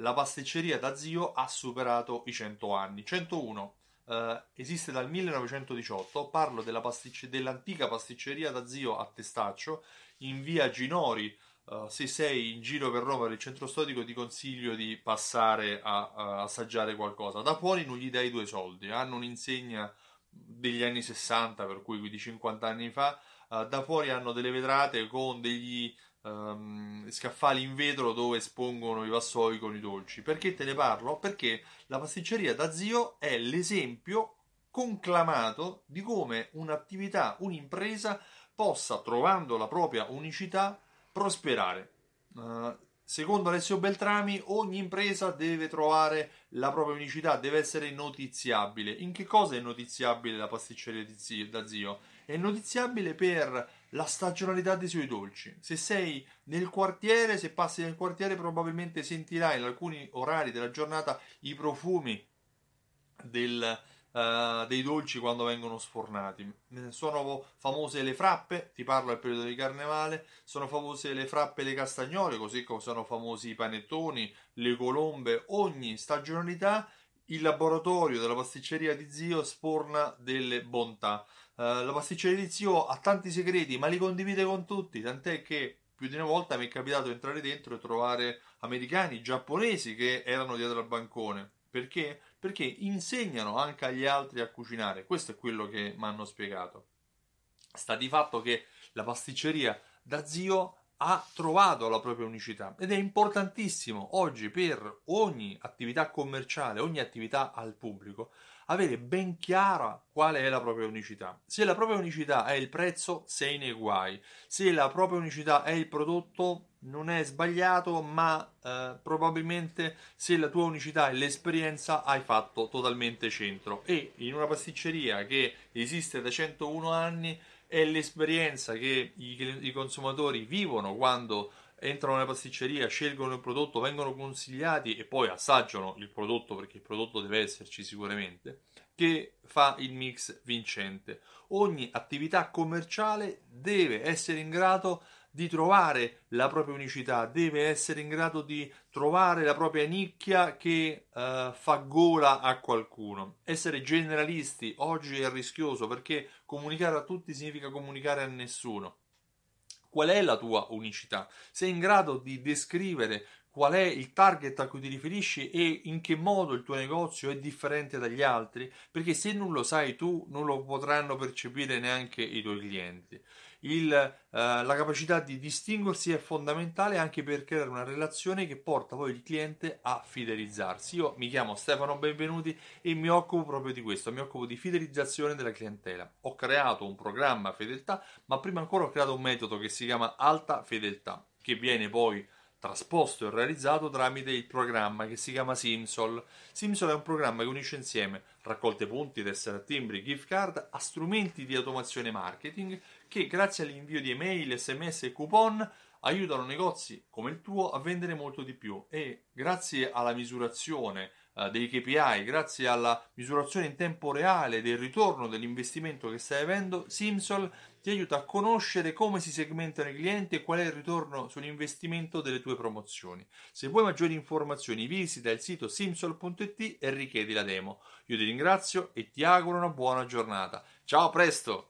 La pasticceria da zio ha superato i 100 anni. 101. Uh, esiste dal 1918. Parlo della pasticce- dell'antica pasticceria da zio a Testaccio in via Ginori Uh, se sei in giro per Roma per il centro storico ti consiglio di passare a, a, assaggiare qualcosa da fuori non gli dai due soldi hanno un'insegna degli anni 60 per cui di 50 anni fa uh, da fuori hanno delle vetrate con degli um, scaffali in vetro dove espongono i vassoi con i dolci perché te ne parlo? perché la pasticceria da zio è l'esempio conclamato di come un'attività, un'impresa possa trovando la propria unicità prosperare. Uh, secondo Alessio Beltrami, ogni impresa deve trovare la propria unicità, deve essere notiziabile. In che cosa è notiziabile la pasticceria da zio? È notiziabile per la stagionalità dei suoi dolci. Se sei nel quartiere, se passi nel quartiere, probabilmente sentirai in alcuni orari della giornata i profumi del, uh, dei dolci quando vengono sfornati. Sono famose le frappe, ti parlo del periodo di carnevale, sono famose le frappe e le castagnole, così come sono famosi i panettoni, le colombe, ogni stagionalità il laboratorio della pasticceria di zio sporna delle bontà. Uh, la pasticceria di zio ha tanti segreti, ma li condivide con tutti, tant'è che più di una volta mi è capitato di entrare dentro e trovare americani, giapponesi che erano dietro al bancone. Perché? Perché insegnano anche agli altri a cucinare. Questo è quello che mi hanno spiegato. Sta di fatto che la pasticceria da zio ha trovato la propria unicità ed è importantissimo oggi per ogni attività commerciale, ogni attività al pubblico, avere ben chiara qual è la propria unicità. Se la propria unicità è il prezzo, sei nei guai. Se la propria unicità è il prodotto, non è sbagliato, ma eh, probabilmente se la tua unicità è l'esperienza, hai fatto totalmente centro. E in una pasticceria che esiste da 101 anni, è l'esperienza che i, i consumatori vivono quando entrano nella pasticceria, scelgono il prodotto, vengono consigliati e poi assaggiano il prodotto perché il prodotto deve esserci sicuramente, che fa il mix vincente. Ogni attività commerciale deve essere in grado di trovare la propria unicità, deve essere in grado di trovare la propria nicchia che uh, fa gola a qualcuno. Essere generalisti oggi è rischioso perché comunicare a tutti significa comunicare a nessuno. Qual è la tua unicità? Sei in grado di descrivere qual è il target a cui ti riferisci e in che modo il tuo negozio è differente dagli altri? Perché se non lo sai tu, non lo potranno percepire neanche i tuoi clienti il, eh, la capacità di distinguersi è fondamentale anche per creare una relazione che porta poi il cliente a fidelizzarsi. Io mi chiamo Stefano Benvenuti e mi occupo proprio di questo, mi occupo di fidelizzazione della clientela. Ho creato un programma fedeltà, ma prima ancora ho creato un metodo che si chiama alta fedeltà, che viene poi trasposto e realizzato tramite il programma che si chiama Simsol. Simsol è un programma che unisce insieme raccolte punti, tessere a timbri, gift card a strumenti di automazione marketing che grazie all'invio di email, sms e coupon aiutano negozi come il tuo a vendere molto di più e grazie alla misurazione dei KPI, grazie alla misurazione in tempo reale del ritorno dell'investimento che stai avendo, Simsol ti aiuta a conoscere come si segmentano i clienti e qual è il ritorno sull'investimento delle tue promozioni. Se vuoi maggiori informazioni visita il sito simsol.it e richiedi la demo. Io ti ringrazio e ti auguro una buona giornata. Ciao, a presto!